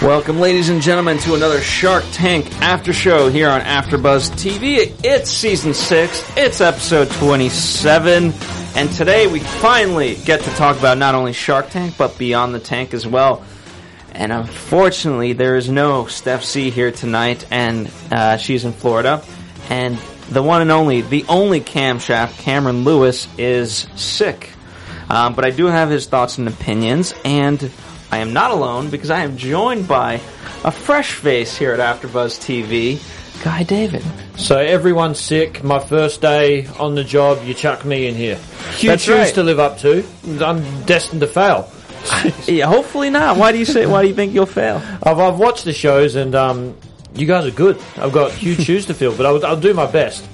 Welcome, ladies and gentlemen, to another Shark Tank after show here on AfterBuzz TV. It's season six. It's episode twenty-seven, and today we finally get to talk about not only Shark Tank but Beyond the Tank as well. And unfortunately, there is no Steph C here tonight, and uh, she's in Florida. And the one and only, the only camshaft, Cameron Lewis, is sick. Um, but I do have his thoughts and opinions, and I am not alone because I am joined by a fresh face here at AfterBuzz TV, Guy David. So everyone's sick. My first day on the job, you chuck me in here. Huge That's right. to live up to. I'm destined to fail. Yeah, hopefully not. Why do you say? Why do you think you'll fail? I've, I've watched the shows and um, you guys are good. I've got huge shoes to fill, but I'll, I'll do my best.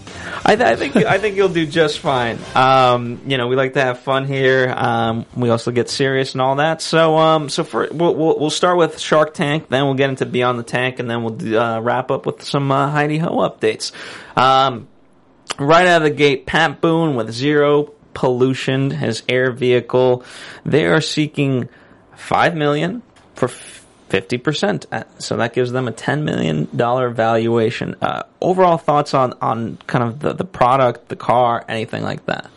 I, th- I, think I think you'll do just fine. Um, you know, we like to have fun here. Um, we also get serious and all that. So, um, so for we'll, we'll, we'll start with Shark Tank, then we'll get into Beyond the Tank, and then we'll do, uh, wrap up with some uh, Heidi Ho updates. Um, right out of the gate, Pat Boone with zero pollution his air vehicle. They are seeking five million for. 50%. Uh, so that gives them a $10 million valuation. Uh, overall thoughts on, on kind of the, the product, the car, anything like that?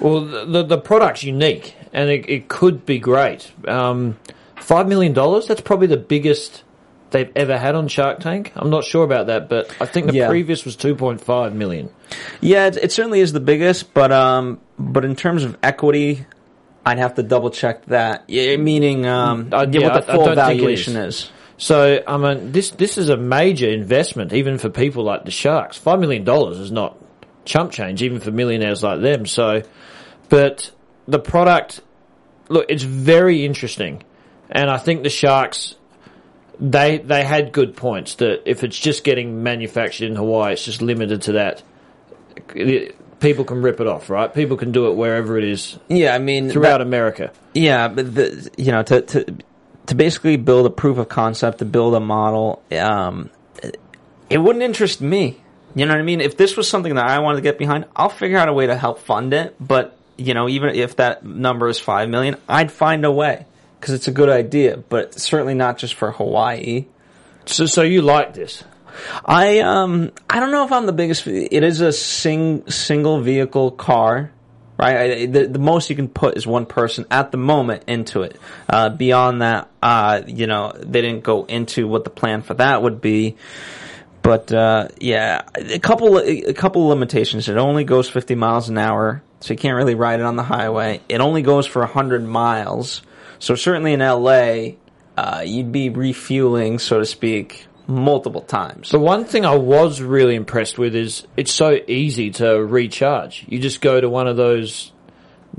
Well, the, the product's unique and it, it could be great. Um, $5 million, that's probably the biggest they've ever had on Shark Tank. I'm not sure about that, but I think the yeah. previous was 2.5 million. Yeah, it, it, certainly is the biggest, but um, but in terms of equity, I'd have to double check that. Yeah, meaning, um, Uh, yeah, yeah, what the I- I full it valuation is. is. So I mean, this this is a major investment, even for people like the Sharks. Five million dollars is not chump change, even for millionaires like them. So, but the product, look, it's very interesting, and I think the Sharks, they they had good points that if it's just getting manufactured in Hawaii, it's just limited to that. People can rip it off, right? People can do it wherever it is Yeah, I mean, throughout that- America. Yeah, but the, you know, to to to basically build a proof of concept, to build a model, um, it wouldn't interest me. You know what I mean? If this was something that I wanted to get behind, I'll figure out a way to help fund it. But you know, even if that number is five million, I'd find a way because it's a good idea. But certainly not just for Hawaii. So, so you like this? I um I don't know if I'm the biggest. It is a sing single vehicle car, right? The, the most you can put is one person at the moment into it. Uh, beyond that, uh, you know, they didn't go into what the plan for that would be. But uh, yeah, a couple a couple limitations. It only goes 50 miles an hour, so you can't really ride it on the highway. It only goes for 100 miles, so certainly in LA, uh, you'd be refueling, so to speak, multiple times. The one thing I was really impressed with is it's so easy to recharge. You just go to one of those,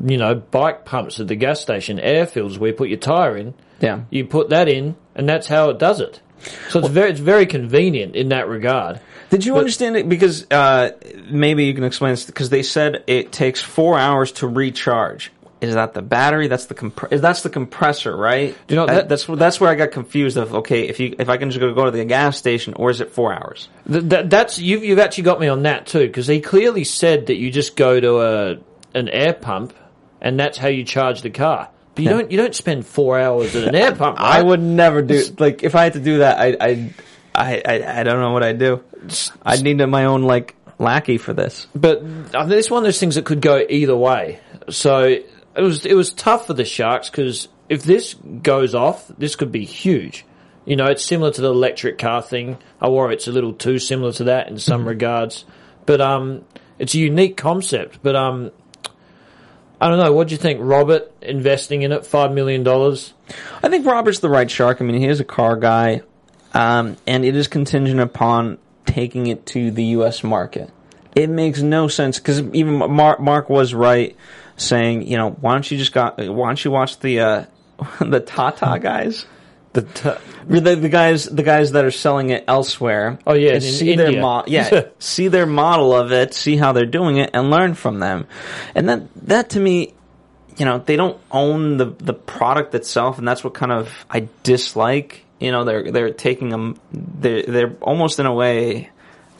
you know, bike pumps at the gas station, airfields where you put your tire in. Yeah. You put that in, and that's how it does it. So it's very, it's very convenient in that regard. Did you understand it? Because uh, maybe you can explain this. Because they said it takes four hours to recharge. Is that the battery? That's the compre- that's the compressor, right? You know, That- that- that's that's where I got confused. Of okay, if you if I can just go, go to the gas station, or is it four hours? That, that's you've you've actually got me on that too because he clearly said that you just go to a an air pump, and that's how you charge the car. But you Yeah. don't you don't spend four hours at an air pump. I would never do like if I had to do that. I I I I, I don't know what I'd do. I'd need my own like lackey for this. But I it's one of those things that could go either way. So it was it was tough for the Sharks because if this goes off, this could be huge. You know, it's similar to the electric car thing. I worry it's a little too similar to that in some regards. But um, it's a unique concept. But um, I don't know. What do you think, Robert? Investing in it, five million dollars. I think Robert's the right shark. I mean, he is a car guy. um, and it is contingent upon taking it to the U.S. market. It makes no sense because even Mark, Mark was right saying, you know, why don't you just got why don't you watch the uh, the Tata guys? The t- the, the guys the guys that are selling it elsewhere. Oh, yeah, in see India. their mo- yeah, see their model of it, see how they're doing it, and learn from them. And that that to me, you know, they don't own the the product itself, and that's what kind of I dislike. You know, they're they're taking them, they're they're almost in a way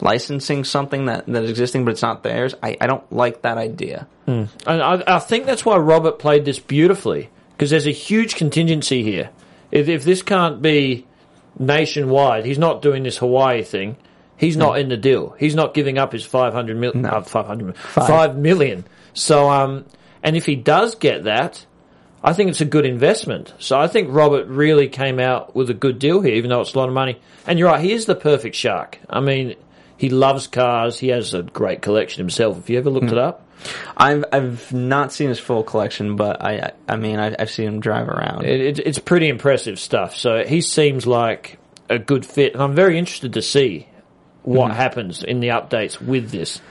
licensing something that that is existing, but it's not theirs. I I don't like that idea. And I, I think that's why Robert played this beautifully because there's a huge contingency here. If, if this can't be nationwide, he's not doing this Hawaii thing. He's not in the deal. He's not giving up his 500 million, uh, 500 mil- 5 million. So, um, and if he does get that, I think it's a good investment. So I think Robert really came out with a good deal here, even though it's a lot of money. And you're right, he is the perfect shark. I mean, he loves cars. He has a great collection himself. If you ever looked it up, I've I've not seen his full collection, but I I, mean I, I've seen him drive around. It, it, it's pretty impressive stuff. So he seems like a good fit, and I'm very interested to see what happens in the updates with this.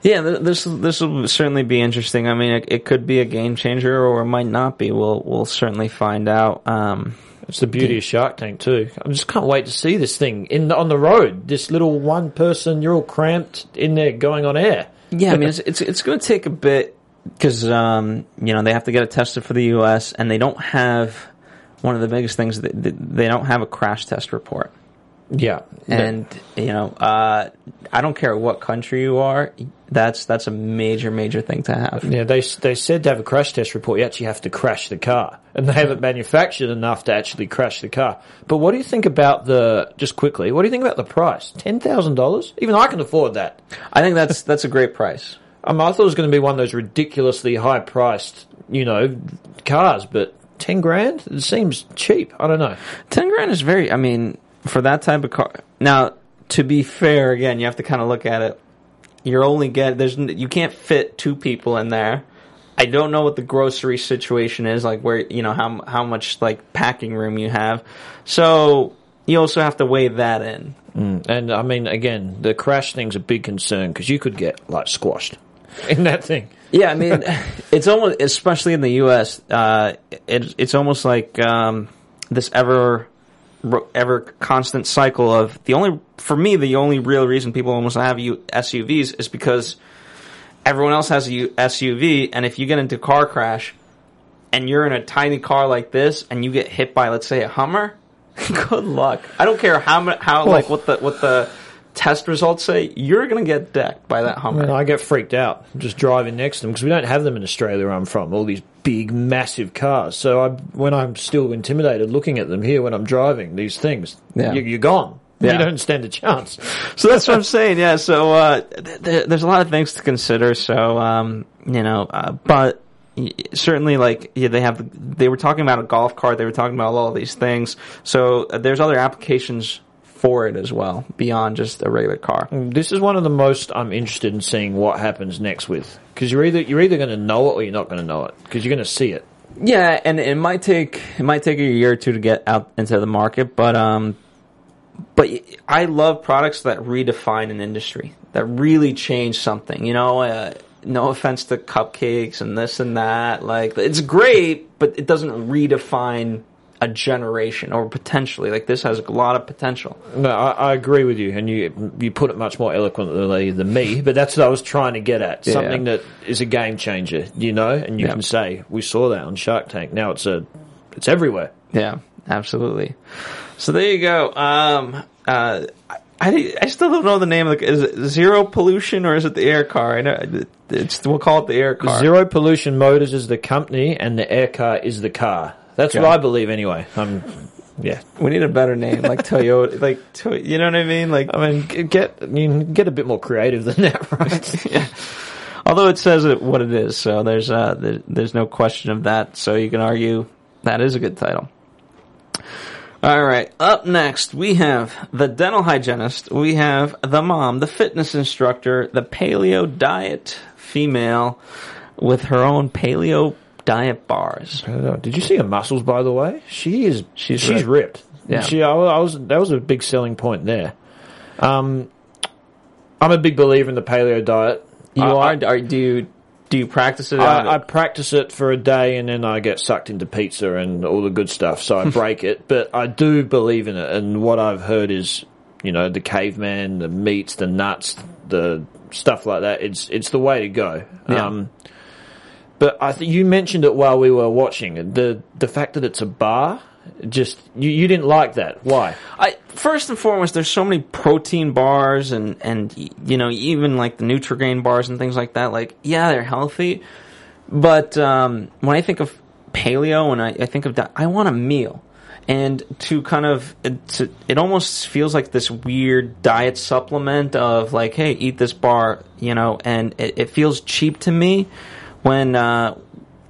Yeah, this this will certainly be interesting. I mean, it, it could be a game changer, or it might not be. We'll we'll certainly find out. Um, It's the beauty of Shark Tank too. I just can't wait to see this thing in the, on the road. This little one person, you're all cramped in there going on air. yeah, I mean, it's it's, it's going to take a bit because um, you know they have to get it tested for the U.S. and they don't have one of the biggest things. That they don't have a crash test report. Yeah, And you know, uh, I don't care what country you are. That's that's a major major thing to have. Yeah, they they said to have a crash test report, you actually have to crash the car, and they haven't manufactured enough to actually crash the car. But what do you think about the? Just quickly, what do you think about the price? Ten thousand dollars? Even I can afford that. I think that's that's a great price. Um, I thought it was going to be one of those ridiculously high priced, you know, cars, but ten grand it seems cheap. I don't know. Ten grand is very. I mean, for that type of car. Now, to be fair, again, you have to kind of look at it. You're only get there's you can't fit two people in there. I don't know what the grocery situation is like, where you know how how much like packing room you have. So you also have to weigh that in. And I mean, again, the crash thing's a big concern because you could get like squashed in that thing. Yeah, I mean, it's almost, especially in the U.S., uh, it, it's almost like um, this ever, ever constant cycle of the only, for me, the only real reason people almost have U- SUVs is because everyone else has a U- SUV, and if you get into a car crash and you're in a tiny car like this and you get hit by, let's say, a Hummer, good luck. I don't care how how like what the what the test results say. You're gonna get decked by that Hummer. And I get freaked out just driving next to them because we don't have them in Australia where I'm from. All these big, massive cars. So I, when I'm still intimidated looking at them here when I'm driving these things, Yeah. you, you're gone. Yeah. You don't stand a chance. So that's what I'm saying. Yeah. So uh, th- th- there's a lot of things to consider. So um, you know, uh, but certainly, like yeah, they have. They were talking about a golf cart. They were talking about all of these things. So uh, there's other applications for it as well beyond just a regular car. This is one of the most I'm interested in seeing what happens next with because you're either you're either going to know it or you're not going to know it because you're going to see it. Yeah, and it might take it might take a year or two to get out into the market, but um, but I love products that redefine an industry that really change something. You know, uh, no offense to cupcakes and this and that. Like it's great, but it doesn't redefine a generation or potentially. Like this has a lot of potential. No, I, I agree with you, and you you put it much more eloquently than me. But that's what I was trying to get at. Yeah. Something that is a game changer, you know, and you Yeah. can say we saw that on Shark Tank. Now it's a it's everywhere. Yeah, absolutely. So there you go. Um, uh, I, I still don't know the name of the. Is it zero pollution or is it the air car? I know it's we'll call it the air car. Zero Pollution Motors is the company, and the air car is the car. That's Okay. what I believe, anyway. Um, yeah. We need a better name, like Toyota. Like to, you know what I mean? Like I mean, get you can get a bit more creative than that, right? although it says it what it is, so there's uh there, there's no question of that. So you can argue that is a good title. All right, up next we have the dental hygienist, we have the mom, the fitness instructor, the paleo diet female with her own paleo diet bars. I. Did you see her muscles, by the way? She is. She's She's, ripped. ripped. Yeah, she, I, I was that was a big selling point there. Um, I'm a big believer in the paleo diet. You I- are, are? Do you do you practice it? I, I practice it for a day and then I get sucked into pizza and all the good stuff, so I break it. But I do believe in it, and what I've heard is, you know, the caveman, the meats, the nuts, the stuff like that. It's it's the way to go. Yeah. Um, but I th- you mentioned it while we were watching the the fact that it's a bar. Just you, you didn't like that. Why? I first and foremost, there's so many protein bars and and you know even like the Nutrigrain bars and things like that. Like yeah, they're healthy, but um, when I think of paleo and I, I think of that, I want a meal. And to kind of, it, to, it almost feels like this weird diet supplement of like, hey, eat this bar, you know, and it, it feels cheap to me when, uh,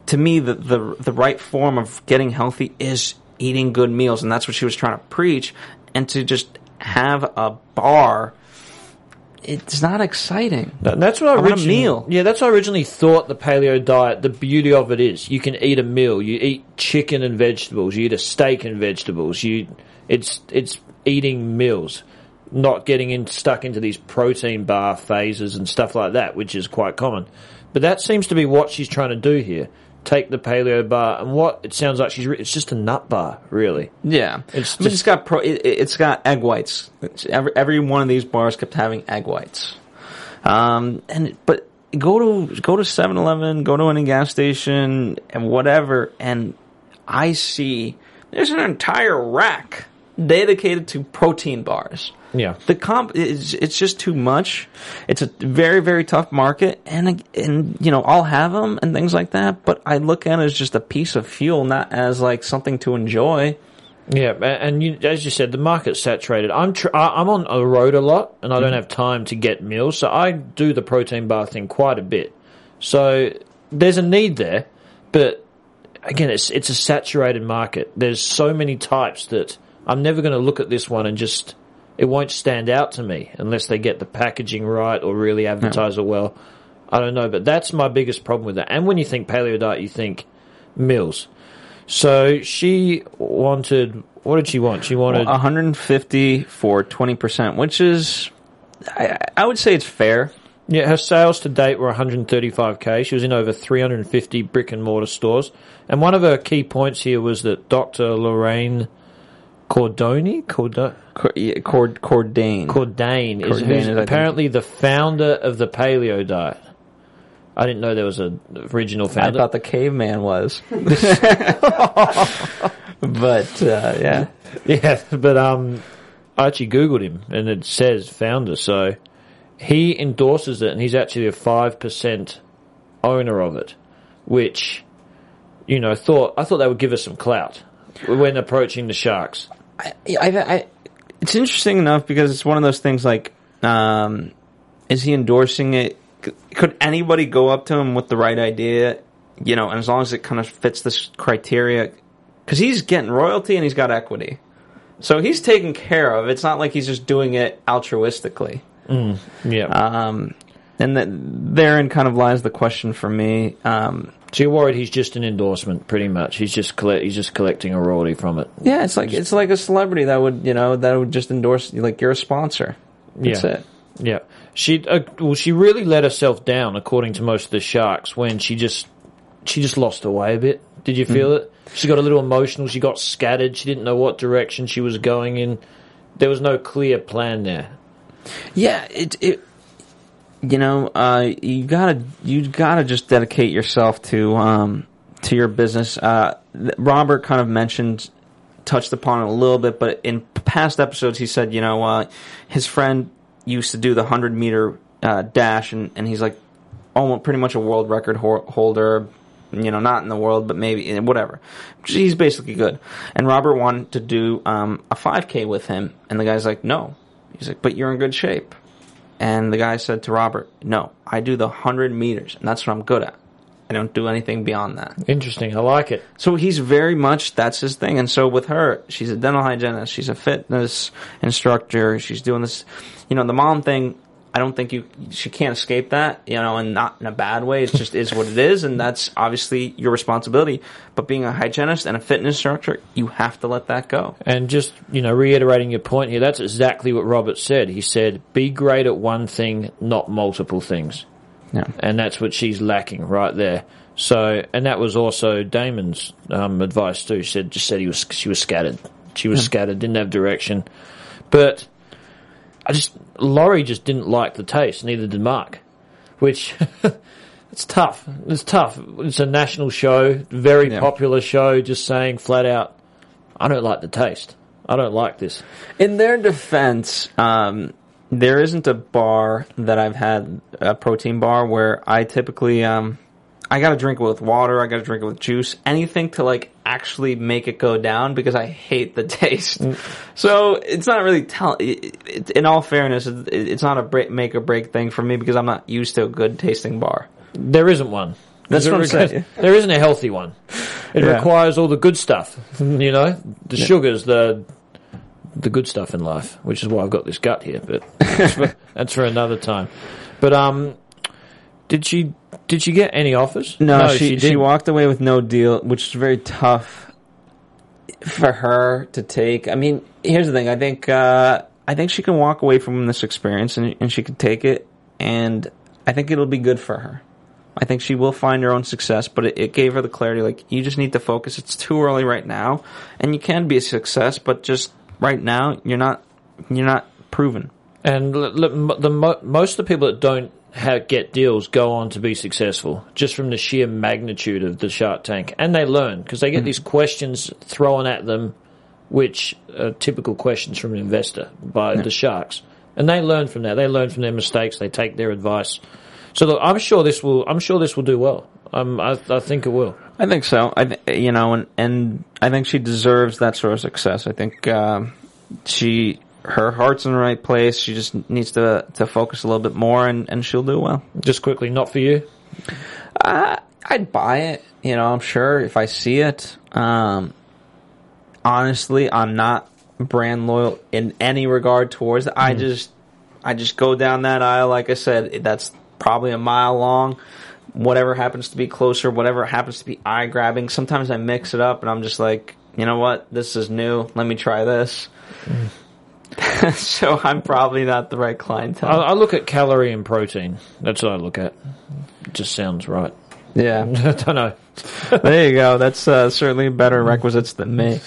to me, the, the the right form of getting healthy is eating good meals, and that's what she was trying to preach. And to just have a bar, it's not exciting. That's what I, I want a originally meal. Yeah, that's what I originally thought the paleo diet. The beauty of it is you can eat a meal. You eat chicken and vegetables. You eat a steak and vegetables. You it's it's eating meals, not getting in stuck into these protein bar phases and stuff like that, which is quite common. But that seems to be what she's trying to do here. Take the paleo bar and what it sounds like she's—it's just a nut bar, really. Yeah, It's I mean, it's got pro. It, it's got egg whites. It's, every every one of these bars kept having egg whites. Um, and but go to go to 7-Eleven, go to any gas station, and whatever, and I see there's an entire rack dedicated to protein bars. Yeah. The comp is it's just too much. It's a very very tough market, and and you know I'll have them and things like that. But I look at it as just a piece of fuel, not as like something to enjoy. Yeah, and you, as you said, the market's saturated. I'm tr- I'm on the road a lot, and I don't mm-hmm. have time to get meals, so I do the protein bar thing quite a bit. So there's a need there, but again, it's it's a saturated market. There's so many types that I'm never going to look at this one and just it won't stand out to me unless they get the packaging right or really advertise it well. I don't know, but that's my biggest problem with that. And when you think paleo diet, you think meals. So she wanted. What did she want? She wanted. 150 for 20%, which is, I, I would say it's fair. Yeah, her sales to date were 135k. She was in over 350 brick and mortar stores, and one of her key points here was that Dr. Lorraine Cordoni, Cordo, Cor- yeah, Cord, Cordain. Cordain, is, Cordain who's is, I think- apparently the founder of the paleo diet. I didn't know there was an original founder. I founder. thought the caveman was. but, uh, yeah. Yeah, but um, I actually googled him, and it says founder. So he endorses it, and he's actually a five percent owner of it, which you know thought I thought they would give us some clout when approaching the Sharks. I, I, I, it's interesting enough because it's one of those things like, um, is he endorsing it? Could anybody go up to him with the right idea? You know, and as long as it kind of fits this criteria, because he's getting royalty and he's got equity, so he's taken care of. It's not like he's just doing it altruistically. Yeah, Um, and that therein kind of lies the question for me. Um, so you're worried he's just an endorsement, pretty much. He's just collect, he's just collecting a royalty from it. yeah, it's like it's like a celebrity that would you know that would just endorse like you're a sponsor. That's Yeah. it. Yeah, she uh, well, she really let herself down, according to most of the sharks, when she just she just lost her way a bit. Did you feel it? She got a little emotional. She got scattered. She didn't know what direction she was going in. There was no clear plan there. Yeah, it it you know, uh you gotta you gotta just dedicate yourself to um to your business. Uh Robert kind of mentioned touched upon it a little bit, but in past episodes he said, you know, uh his friend used to do the hundred meter uh dash and, and he's like almost pretty much a world record ho- holder. You know, not in the world, but maybe eh, whatever. He's basically good. And Robert wanted to do um, a 5K with him, and the guy's like, "No." He's like, "But you're in good shape." And the guy said to Robert, "No, I do the 100 meters, and that's what I'm good at. I don't do anything beyond that." Interesting. I like it. So he's very much that's his thing. And so with her, she's a dental hygienist, she's a fitness instructor, she's doing this. You know, the mom thing. I don't think you she can't escape that, you know, and not in a bad way. It just is what it is, and that's obviously your responsibility. But being a hygienist and a fitness instructor, you have to let that go. And just, you know, reiterating your point here, that's exactly what Robert said. He said, be great at one thing, not multiple things. Yeah. And that's what she's lacking right there. So, and that was also Daymond's um, advice too. She said, just said he was, she was scattered. She was scattered, didn't have direction. But I just, Lori just didn't like the taste, neither did Mark. Which, it's tough. It's tough. It's a national show, very Yeah. popular show, just saying flat out, I don't like the taste. I don't like this. In their defense, um, there isn't a bar that I've had a protein bar where I typically um, I got to drink it with water. I got to drink it with juice. Anything to like actually make it go down because I hate the taste. So it's not really tell. It, it, in all fairness, it's not a break, make or break thing for me because I'm not used to a good tasting bar. There isn't one. That's There what I'm isn't- saying. There isn't a healthy one. It Yeah. requires all the good stuff. You know, the sugars, the the good stuff in life, which is why I've got this gut here. But that's for, that's for another time. But um, did she did she get any offers? No, she she, didn't. walked away with no deal, which is very tough for her to take. I mean, here's the thing. I think uh, I think she can walk away from this experience and and she can take it, and I think it'll be good for her. I think she will find her own success, but it, it gave her the clarity. Like you just need to focus. It's too early right now, and you can be a success, but just right now you're not you're not proven. And l- l- m- the mo- most of the people that don't ha get deals go on to be successful just from the sheer magnitude of the Shark Tank, and they learn because they get these questions thrown at them, which are typical questions from an investor by the sharks, and they learn from that. They learn from their mistakes. They take their advice. So look, I'm sure this will. I'm sure this will do well. Um, I, I think it will. I think so. I th- you know, and and I think she deserves that sort of success. I think um, she her heart's in the right place. She just needs to to focus a little bit more, and and she'll do well. Just quickly, not for you. Uh, I'd buy it. You know, I'm sure if I see it. Um, honestly, I'm not brand loyal in any regard towards it. I just I just go down that aisle. Like I said, that's probably a mile long. Whatever happens to be closer, whatever happens to be eye grabbing. Sometimes I mix it up, and I'm just like, you know what, this is new. Let me try this. so I'm probably not the right clientele. I, I look at calorie and protein. That's what I look at. It just sounds right. yeah. I don't know. there you go. That's uh, certainly better requisites than me.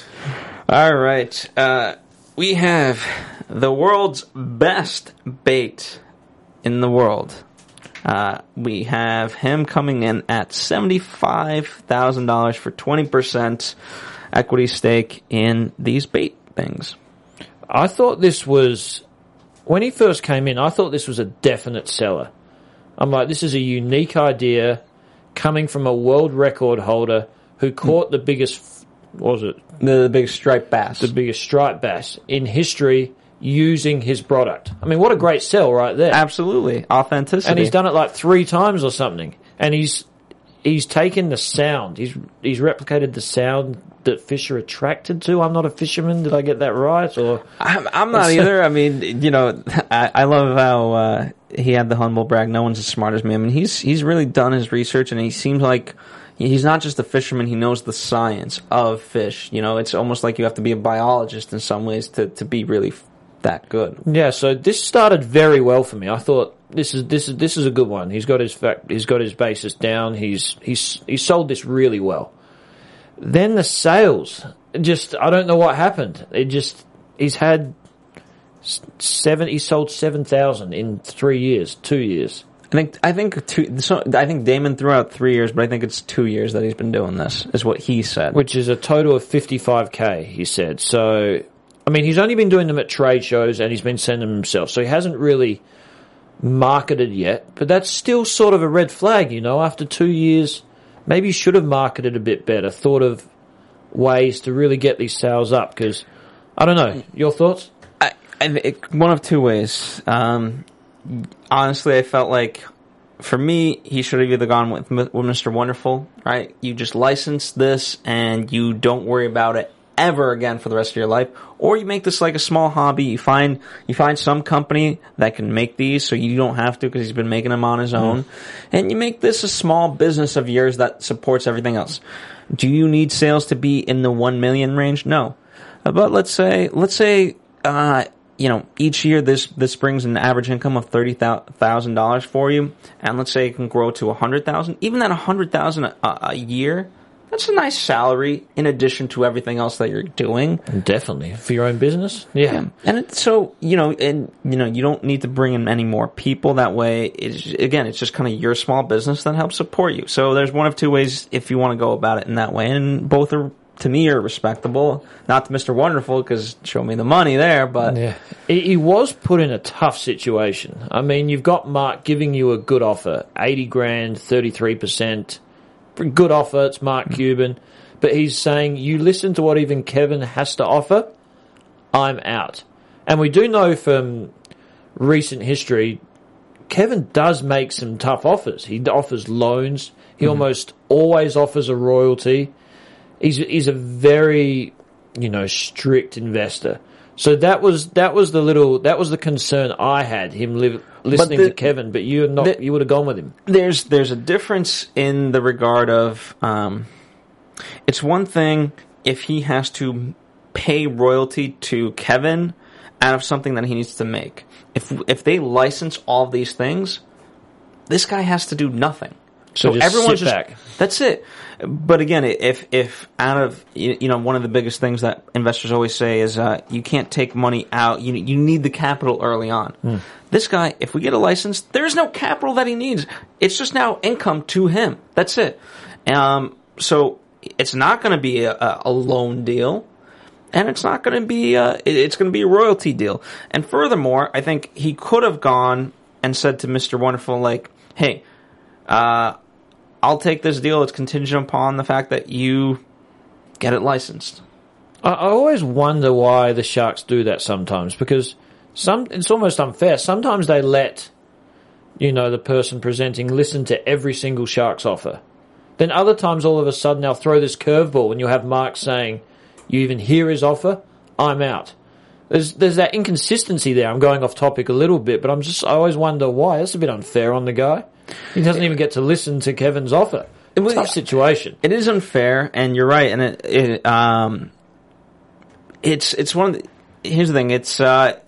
All right. Uh, we have the world's best bait in the world. Uh, we have him coming in at $75,000 for 20% equity stake in these bait things. I thought this was when he first came in. I thought this was a definite seller. I'm like, this is a unique idea coming from a world record holder who hmm. caught the biggest, what was it, The, the big striped bass. the biggest striped bass in history using his product. I mean, what a great sell right there. Absolutely. Authenticity. and he's done it like three times or something. And he's he's taken the sound. He's he's replicated the sound that fish are attracted to. I'm not a fisherman. Did I get that right? Or I'm, I'm not either. I mean, you know, I, I love how uh, he had the humble brag. No one's as smart as me. I mean, he's he's really done his research, and he seems like he's not just a fisherman. He knows the science of fish. You know, it's almost like you have to be a biologist in some ways to to be really that good. Yeah, so this started very well for me. I thought this is this is this is a good one. He's got his fact, he's got his basis down. He's he's he sold this really well. Then the sales, just I don't know what happened. It just he's had seven. He sold seven thousand in three years, two years. I think I think two. So I think Daymond threw out three years, but I think it's two years that he's been doing this. Is what he said. which is a total of 55k, he said. So, I mean, he's only been doing them at trade shows and he's been sending them himself. So he hasn't really marketed yet, but that's still sort of a red flag, you know, after two years. Maybe should have marketed a bit better, thought of ways to really get these sales up because, I don't know, your thoughts? I, I, it, one of two ways. Um, honestly, I felt like for me, he should have either gone with, with Mr. Wonderful, right? You just license this and you don't worry about it ever again for the rest of your life, or you make this like a small hobby. You find you find some company that can make these, so you don't have to because he's been making them on his own, and you make this a small business of yours that supports everything else. Do you need sales to be in the one million range? No, Uh, but let's say let's say uh, you know each year this this brings an average income of thirty thousand dollars for you, and let's say it can grow to a hundred thousand. Even that a hundred thousand a year, that's a nice salary in addition to everything else that you're doing. Definitely for your own business. Yeah. And it, so you know, and you know, you don't need to bring in any more people. That way, it's, again, it's just kind of your small business that helps support you. So there's one of two ways if you want to go about it in that way, and both are to me are respectable. Not to Mr. Wonderful because show me the money there, but Yeah. He, he was put in a tough situation. I mean, you've got Mark giving you a good offer 80 grand, 33%. Good offer. It's Mark hmm. Cuban. But he's saying, you listen to what even Kevin has to offer, I'm out. And we do know from recent history, Kevin does make some tough offers. He offers loans. He hmm. almost always offers a royalty. He's he's a very you know strict investor. So that was that was the little that was the concern I had him li- listening the- to Kevin, but you not the- you would have gone with him. there's there's a difference in the regard of um, it's one thing if he has to pay royalty to Kevin out of something that he needs to make. If if they license all these things, this guy has to do nothing. So, just everyone's sit just back. that's it. But again, if if out of you know one of the biggest things that investors always say is uh, you can't take money out. You you need the capital early on. Hmm. This guy, if we get a license, there's no capital that he needs. It's just now income to him. That's it. Um, so it's not going to be a, a a loan deal and it's not going to be uh, it- it's going to be a royalty deal. And furthermore, I think he could have gone and said to Mister Wonderful, like, "Hey, uh, I'll take this deal. It's contingent upon the fact that you get it licensed." I, always wonder why the Sharks do that sometimes because some it's almost unfair. Sometimes they let you know the person presenting listen to every single Sharks offer. Then other times, all of a sudden, they'll throw this curveball, and you'll have Mark saying, "You even hear his offer? I'm out." There's there's that inconsistency there. I'm going off topic a little bit, but I'm just I always wonder why. That's a bit unfair on the guy. He doesn't even get to listen to Kevin's offer. It was- Tough situation. It is unfair, and you're right. And it, it um, it's it's one of the. Here's the thing. It's uh,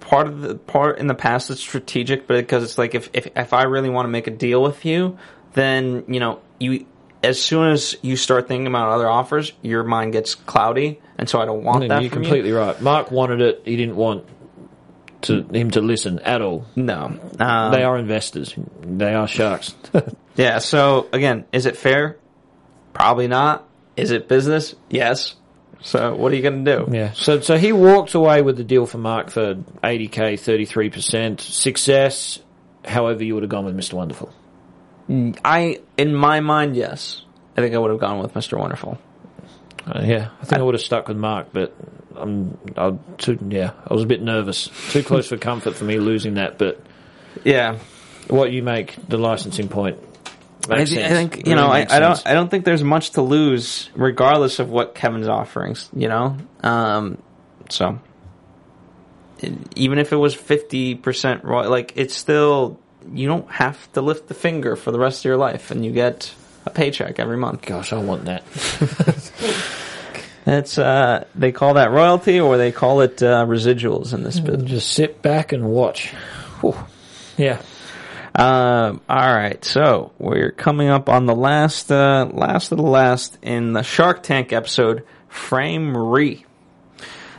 part of the part in the past. It's strategic, but because it's like if if if I really want to make a deal with you, then you know you. As soon as you start thinking about other offers, your mind gets cloudy, and so I don't want that You're completely right. Mark wanted it. He didn't want to him to listen at all. No, um, They are investors. They are sharks. Yeah. So again, is it fair? Probably not. Is it business? Yes. So what are you going to do? yeah. So so he walked away with the deal for Mark for 80k, 33 percent success. However, you would have gone with Mr. Wonderful. I, in my mind, yes. I think I would have gone with Mr. Wonderful. Uh, yeah, I think I, would have stuck with Mark, but I'm I too yeah. I was a bit nervous. Too close for comfort for me losing that. But Yeah. what you make the licensing point. I, thi- I think you Really know I, I don't sense. I don't think there's much to lose regardless of what Kevin's offerings. You know, um, so even if it was fifty percent, like it's still you don't have to lift the finger for the rest of your life, and you get a paycheck every month. Gosh, I want that. It's uh, they call that royalty, or they call it uh, residuals in this business. Just sit back and watch. Whew. Yeah. Um, all right, so we're coming up on the last, uh, last of the last in the Shark Tank episode. Frame Re.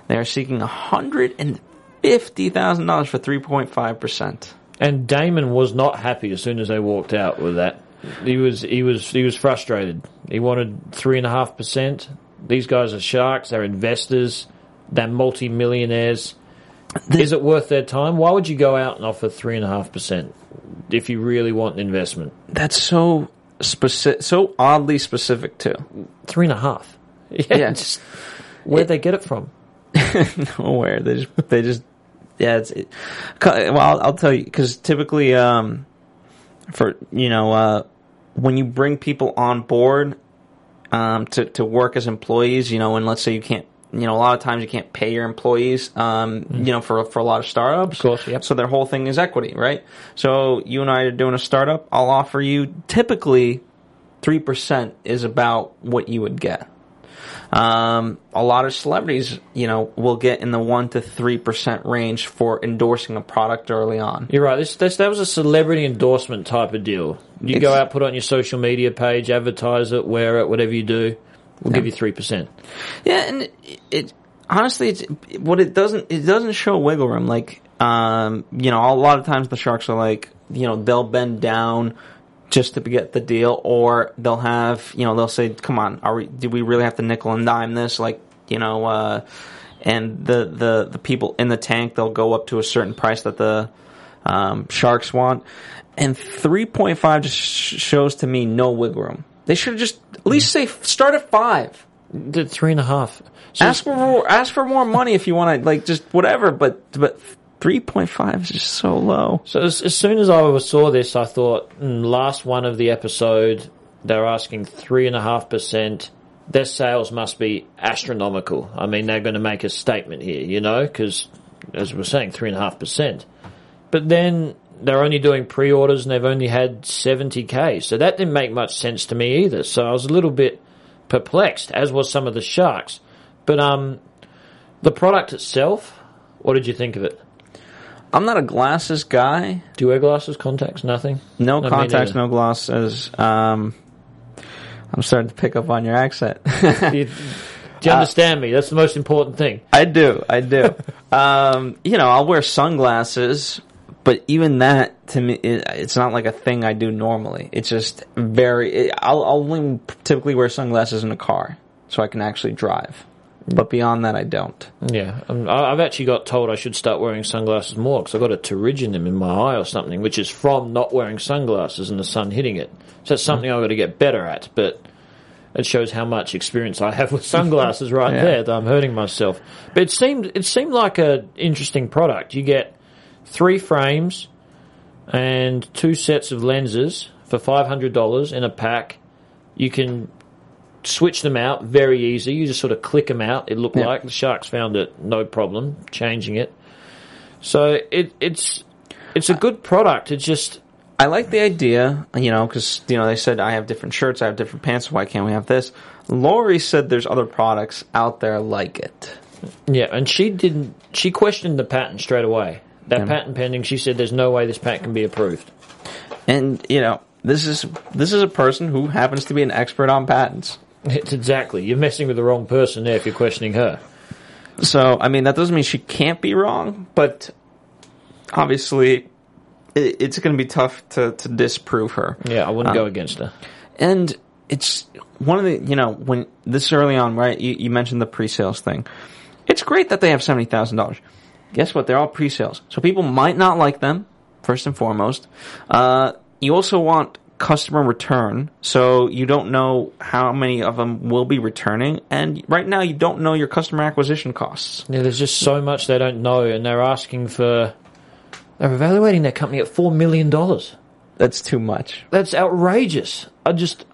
They are seeking hundred and fifty thousand dollars for three point five percent. And Daymond was not happy as soon as they walked out with that. He was he was he was frustrated. He wanted three and a half percent. These guys are sharks. They're investors. They're multi-millionaires. Is it worth their time? Why would you go out and offer three and a half percent if you really want an investment? That's so specific, so oddly specific too. Three and a half. Yeah. Yeah. Just, where'd they get it from? Nowhere. They just, they just, yeah. It's, it, well, I'll, I'll tell you because typically, um, for you know, uh, when you bring people on board, um, to to work as employees, you know, and let's say you can't you know, a lot of times you can't pay your employees, um, you know, for for a lot of startups. Of course, yep. So their whole thing is equity, right? So you and I are doing a startup. I'll offer you typically three percent is about what you would get. Um, a lot of celebrities, you know, will get in the one to three percent range for endorsing a product early on. You're right. This, this that was a celebrity endorsement type of deal. You go out, put it on your social media page, advertise it, wear it, whatever you do. We'll give you three percent. Yeah, and it, it honestly, it's what it doesn't it doesn't show wiggle room. Like, um, you know, a lot of times the sharks are like, you know, they'll bend down just to get the deal, or they'll have, you know, they'll say, "Come on, are we? Do we really have to nickel and dime this?" Like, you know, uh, and the the the people in the tank they'll go up to a certain price that the um, sharks want, and three point five just sh- shows to me no wiggle room. They should have just at least say start at five. The three and a half. So Ask for more, ask for more money if you want to, like just whatever. But but three point five is just so low. So as, as soon as I saw this, I thought, mm, last one of the episode, they're asking three and a half percent. Their sales must be astronomical. I mean, they're going to make a statement here, you know, because as we we're saying, three and a half percent. But then they're only doing pre-orders and they've only had 70k, so that didn't make much sense to me either. So I was a little bit perplexed, as was some of the sharks. But um, the product itself, what did you think of it? I'm not a glasses guy. Do you wear glasses, contacts, nothing? No me contacts, no glasses. Um, I'm starting to pick up on your accent. Do you, do you understand me? That's the most important thing. I do, I do. um, you know, I'll wear sunglasses, but even that to me, it, it's not like a thing I do normally. It's just very. It, I'll, I'll only typically wear sunglasses in a car so I can actually drive. But beyond that, I don't. Yeah, um, I- I've actually got told I should start wearing sunglasses more because I've got a pterygium in my eye or something, which is from not wearing sunglasses and the sun hitting it. So that's something I've got to get better at, but it shows how much experience I have with sunglasses right Yeah. there that I'm hurting myself. But it seemed it seemed like an interesting product. You get three frames and two sets of lenses for five hundred dollars in a pack. You can switch them out very easy. You just sort of click them out. It looked Yeah. like the sharks found it no problem changing it. So it it's it's a good product. It's just I like the idea, you know, because you know they said I have different shirts, I have different pants. Why can't we have this? Lori said there's other products out there like it. yeah, and she didn't. She questioned the patent straight away. That Yeah. patent pending. She said there's no way this patent can be approved. And you know, this is this is a person who happens to be an expert on patents. It's exactly. You're messing with the wrong person there if you're questioning her. So I mean, that doesn't mean she can't be wrong, but obviously, it, it's going to be tough to to disprove her. Yeah, I wouldn't Um, go against her. And it's one of the you know when this early on, right? You, you mentioned the pre-sales thing. It's great that they have seventy thousand dollars. Guess what? They're all pre-sales, so people might not like them. First and foremost, uh, you also want customer return, so you don't know how many of them will be returning, and right now you don't know your customer acquisition costs. Yeah, there's just so much they don't know, and they're asking for. They're evaluating their company at four million dollars. That's too much. That's outrageous. I just,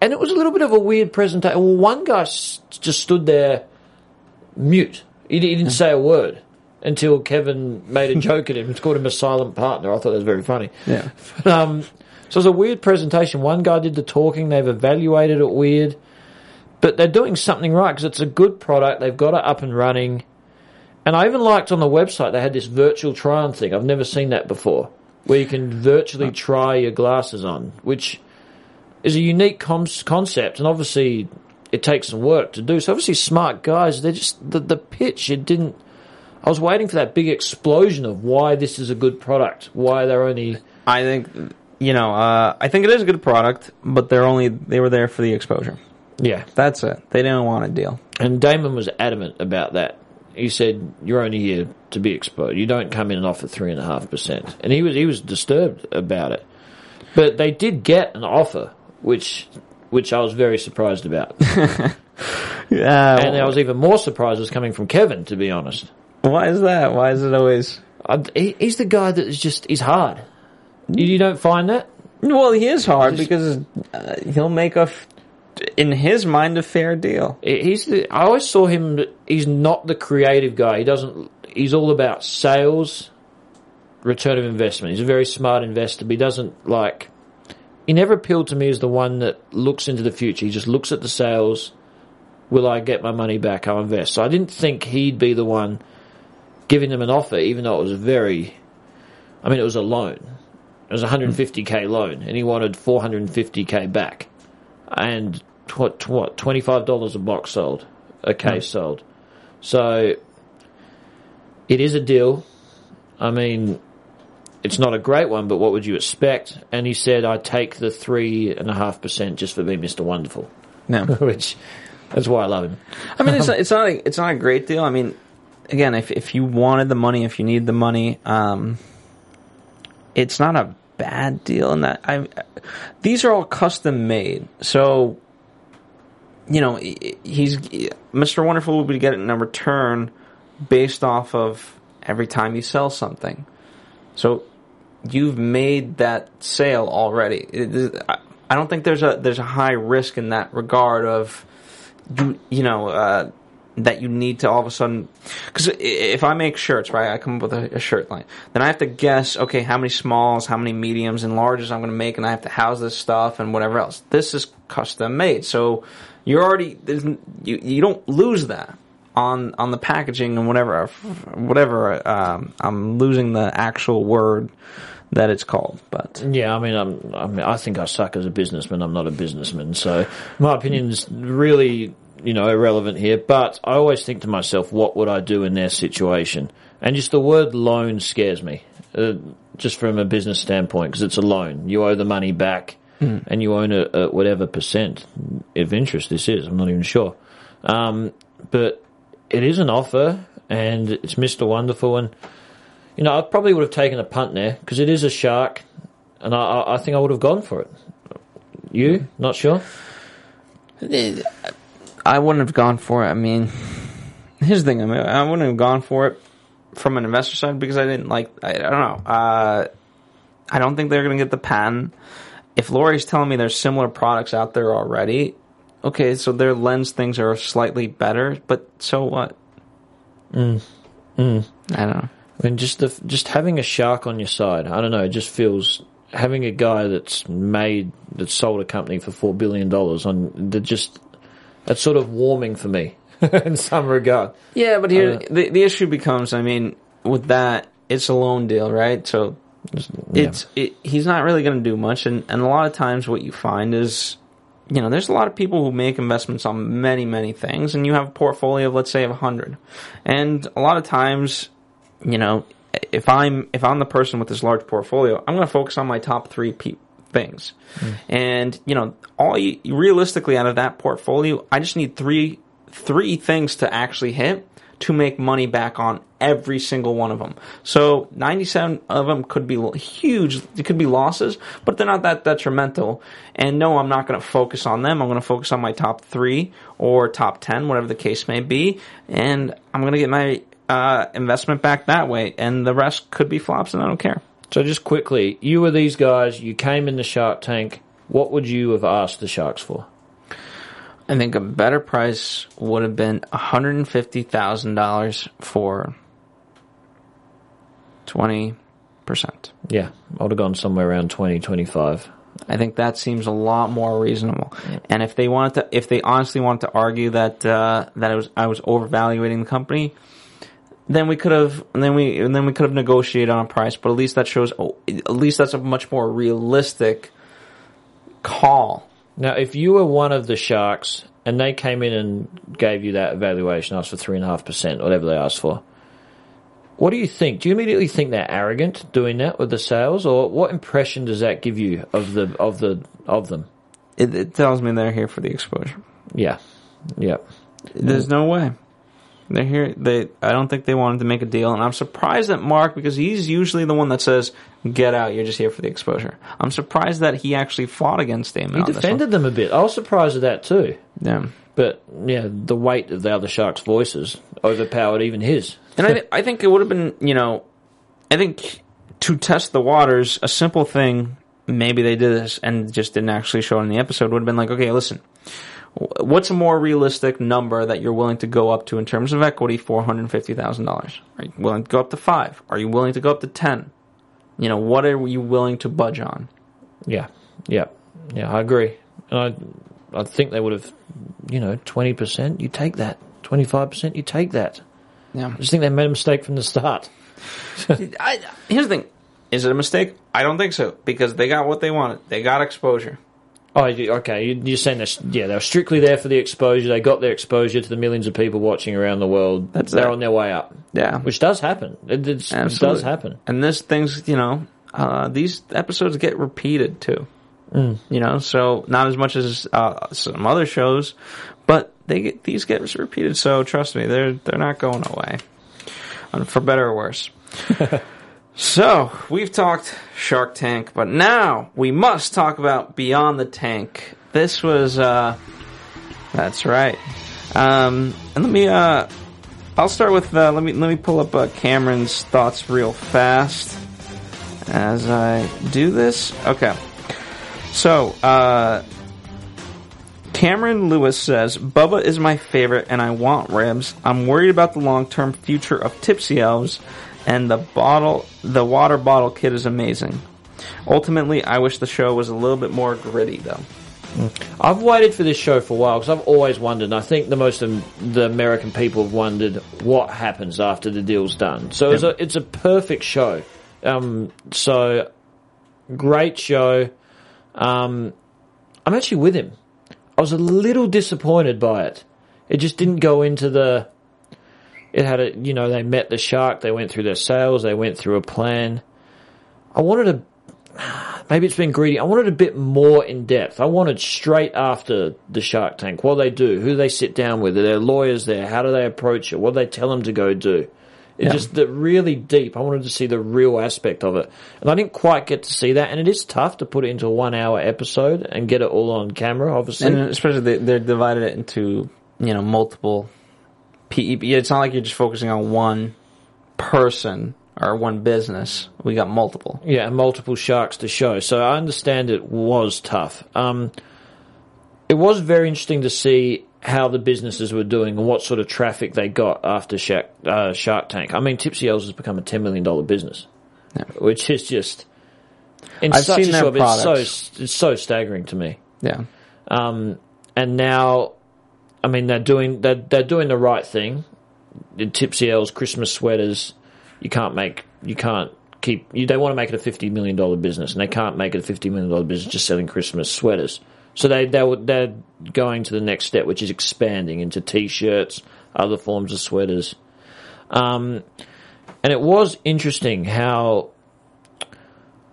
and it was a little bit of a weird presentation. Well, one guy s- just stood there, mute. He, di- he didn't say a word until Kevin made a joke at him. It's called him a silent partner. I thought that was very funny. Yeah. Um, so it was a weird presentation. One guy did the talking. They've evaluated it weird, but they're doing something right because it's a good product. They've got it up and running. And I even liked on the website they had this virtual try-on thing. I've never seen that before, where you can virtually try your glasses on, which is a unique com- concept. And obviously, it takes some work to do. So obviously, smart guys. They're just the the pitch. It didn't. I was waiting for that big explosion of why this is a good product. Why they're only I think you know. Uh, I think it is a good product, but they're only they were there for the exposure. yeah. That's it. They didn't want a deal. And Daymond was adamant about that. He said, "You're only here to be exposed. You don't come in and offer three and a half percent." And he was he was disturbed about it. But they did get an offer, which which I was very surprised about. Yeah. and I was even more surprised it was coming from Kevin, to be honest. why is that? Why is it always? I, he, he's the guy that is just he's hard. You, you don't find that? Well, he is hard Just- because uh, he'll make a f- in his mind a fair deal. He's the, I always saw him. He's not the creative guy. He doesn't. He's all about sales, return of investment. He's a very smart investor, but he doesn't like. He never appealed to me as the one that looks into the future. He just looks at the sales. Will I get my money back? I'll invest. So I didn't think he'd be the one giving them an offer, even though it was very. I mean, it was a loan. It was a 150k loan, and he wanted 450k back, and what what 25 dollars a box sold, a case sold. So it is a deal. I mean, it's not a great one, but what would you expect? And he said, "I take the three and a half percent just for being Mister Wonderful," No. which that's why I love him. I mean, it's not, it's not a, it's not a great deal. I mean, again, if if you wanted the money, if you need the money, um, it's not a bad deal. In that, I these are all custom made, so you know he's Mr. Wonderful will be getting a return based off of every time you sell something. So you've made that sale already. I don't think there's a there's a high risk in that regard of you you know uh, that you need to all of a sudden because if I make shirts right, I come up with a, a shirt line, then I have to guess okay how many smalls, how many mediums and larges I'm going to make, and I have to house this stuff and whatever else. This is custom made, so you're already you you don't lose that on on the packaging and whatever whatever. Um, I'm losing the actual word that it's called, but Yeah, I mean, I'm, I mean, I think I suck as a businessman. I'm not a businessman, so my opinion is really, you know, irrelevant here. But I always think to myself, what would I do in their situation? And just the word loan scares me, uh, just from a business standpoint, because it's a loan. You owe the money back, and you own a, a whatever percent of interest this is. I'm not even sure, um, but it is an offer, and it's Mister Wonderful, and you know, I probably would have taken a punt there because it is a shark, and I, I, I think I would have gone for it. You not sure? I wouldn't have gone for it. I mean, here's the thing. I mean, I wouldn't have gone for it from an investor side because I didn't like. I, I don't know. Uh, I don't think they're going to get the patent. If Lori's telling me there's similar products out there already, okay, so their lens things are slightly better, but so what? Mm. I don't know. I mean, just the just having a shark on your side. I don't know. It just feels having a guy that's made that sold a company for four billion dollars on the just that's sort of warming for me in some regard. Yeah, but here Uh, the the issue becomes. I mean, with that, it's a loan deal, right? So it's it, he's not really going to do much, and and a lot of times what you find is. You know, there's a lot of people who make investments on many, many things, and you have a portfolio of, let's say, of 100. And a lot of times, you know, if I'm if I'm the person with this large portfolio, I'm going to focus on my top three pe- things. And you know, all you realistically out of that portfolio, I just need three three things to actually hit to make money back on every single one of them. So 97 of them could be huge, it could be losses, but they're not that detrimental. And no, I'm not going to focus on them. I'm going to focus on my top 3 or top 10, whatever the case may be, and I'm going to get my uh, investment back that way, and the rest could be flops, and I don't care. So just quickly, you were these guys. You came in the Shark Tank. What would you have asked the sharks for? I think a better price would have been $150,000 for 20%. Yeah, I would have gone somewhere around 20, 25. I think that seems a lot more reasonable. And if they wanted to, if they honestly wanted to argue that uh, that I was I was overvaluating the company, then we could have then we and then we could have negotiated on a price. But at least that shows oh, at least that's a much more realistic call. Now, if you were one of the sharks and they came in and gave you that evaluation, asked for three and a half percent, whatever they asked for, what do you think? Do you immediately think they're arrogant doing that with the sales, or what impression does that give you of the of the of them? It, it tells me they're here for the exposure. Yeah, yeah. There's no way. They're here. They. I don't think they wanted to make a deal, and I'm surprised at Mark because he's usually the one that says, "Get out! You're just here for the exposure." I'm surprised that he actually fought against Daymond. He on this one. defended them a bit. I was surprised at that too. Yeah. But yeah, the weight of the other sharks' voices overpowered even his. And I, th- I think it would have been, you know, I think to test the waters, a simple thing maybe they did this and just didn't actually show it in the episode would have been like, okay, listen, what's a more realistic number that you're willing to go up to in terms of equity? Four hundred fifty thousand dollars. Are you willing to go up to five? Are you willing to go up to ten? You know, what are you willing to budge on? Yeah, yeah, yeah. I agree, and I, I think they would have, you know, twenty percent. You take that. Twenty five percent. You take that. Yeah. I just think they made a mistake from the start. I, here's the thing: is it a mistake? I don't think so because they got what they wanted. They got exposure. Oh, okay. you- You're saying they're, yeah, they're strictly there for the exposure. They got their exposure to the millions of people watching around the world. That's they're it. on their way up, Yeah, which does happen. It, it does happen. And this things, you know, uh, these episodes get repeated too. Mm. You know, so not as much as uh, some other shows, but they get these get repeated. So trust me, they're they're not going away, for better or worse. so we've talked Shark Tank, but now we must talk about Beyond the Tank. This was, uh, that's right. Um, and let me, uh, I'll start with uh, let me let me pull up uh, Cameron's thoughts real fast as I do this. Okay, so uh, Cameron Lewis says Bubba is my favorite, and I want ribs. I'm worried about the long term future of Tipsy Elves, and the bottle, the water bottle kit is amazing. Ultimately, I wish the show was a little bit more gritty, though. I've waited for this show for a while because I've always wondered. And I think the most of the American people have wondered what happens after the deal's done. So it's a it's a perfect show. Um, so great show. Um, I'm actually with him. I was a little disappointed by it. It just didn't go into the. It had a you know they met the shark. They went through their sales. They went through a plan. I wanted a maybe it's been greedy. I wanted a bit more in depth. I wanted straight after the Shark Tank. What they do, who they sit down with, are there lawyers there? How do they approach it? What do they tell them to go do? It's Yeah. just the really deep. I wanted to see the real aspect of it, and I didn't quite get to see that. And it is tough to put it into a one-hour episode and get it all on camera. Obviously, And especially they, they're divided it into you know multiple PE. It's not like you're just focusing on one person or one business. We got multiple. Yeah, multiple sharks to show. So I understand it was tough. Um, it was very interesting to see how the businesses were doing and what sort of traffic they got after Shark, uh, Shark Tank. I mean, Tipsy Elves has become a ten million dollar business, Yeah. which is just in I've such seen a short. It's so it's so staggering to me. Yeah, Um, and now, I mean, they're doing they're, they're doing the right thing. The Tipsy Elves Christmas sweaters, you can't make you can't keep you. They want to make it a fifty million dollar business, and they can't make it a fifty million dollar business just selling Christmas sweaters. So they they they're going to the next step, which is expanding into t-shirts, other forms of sweaters. Um, and it was interesting how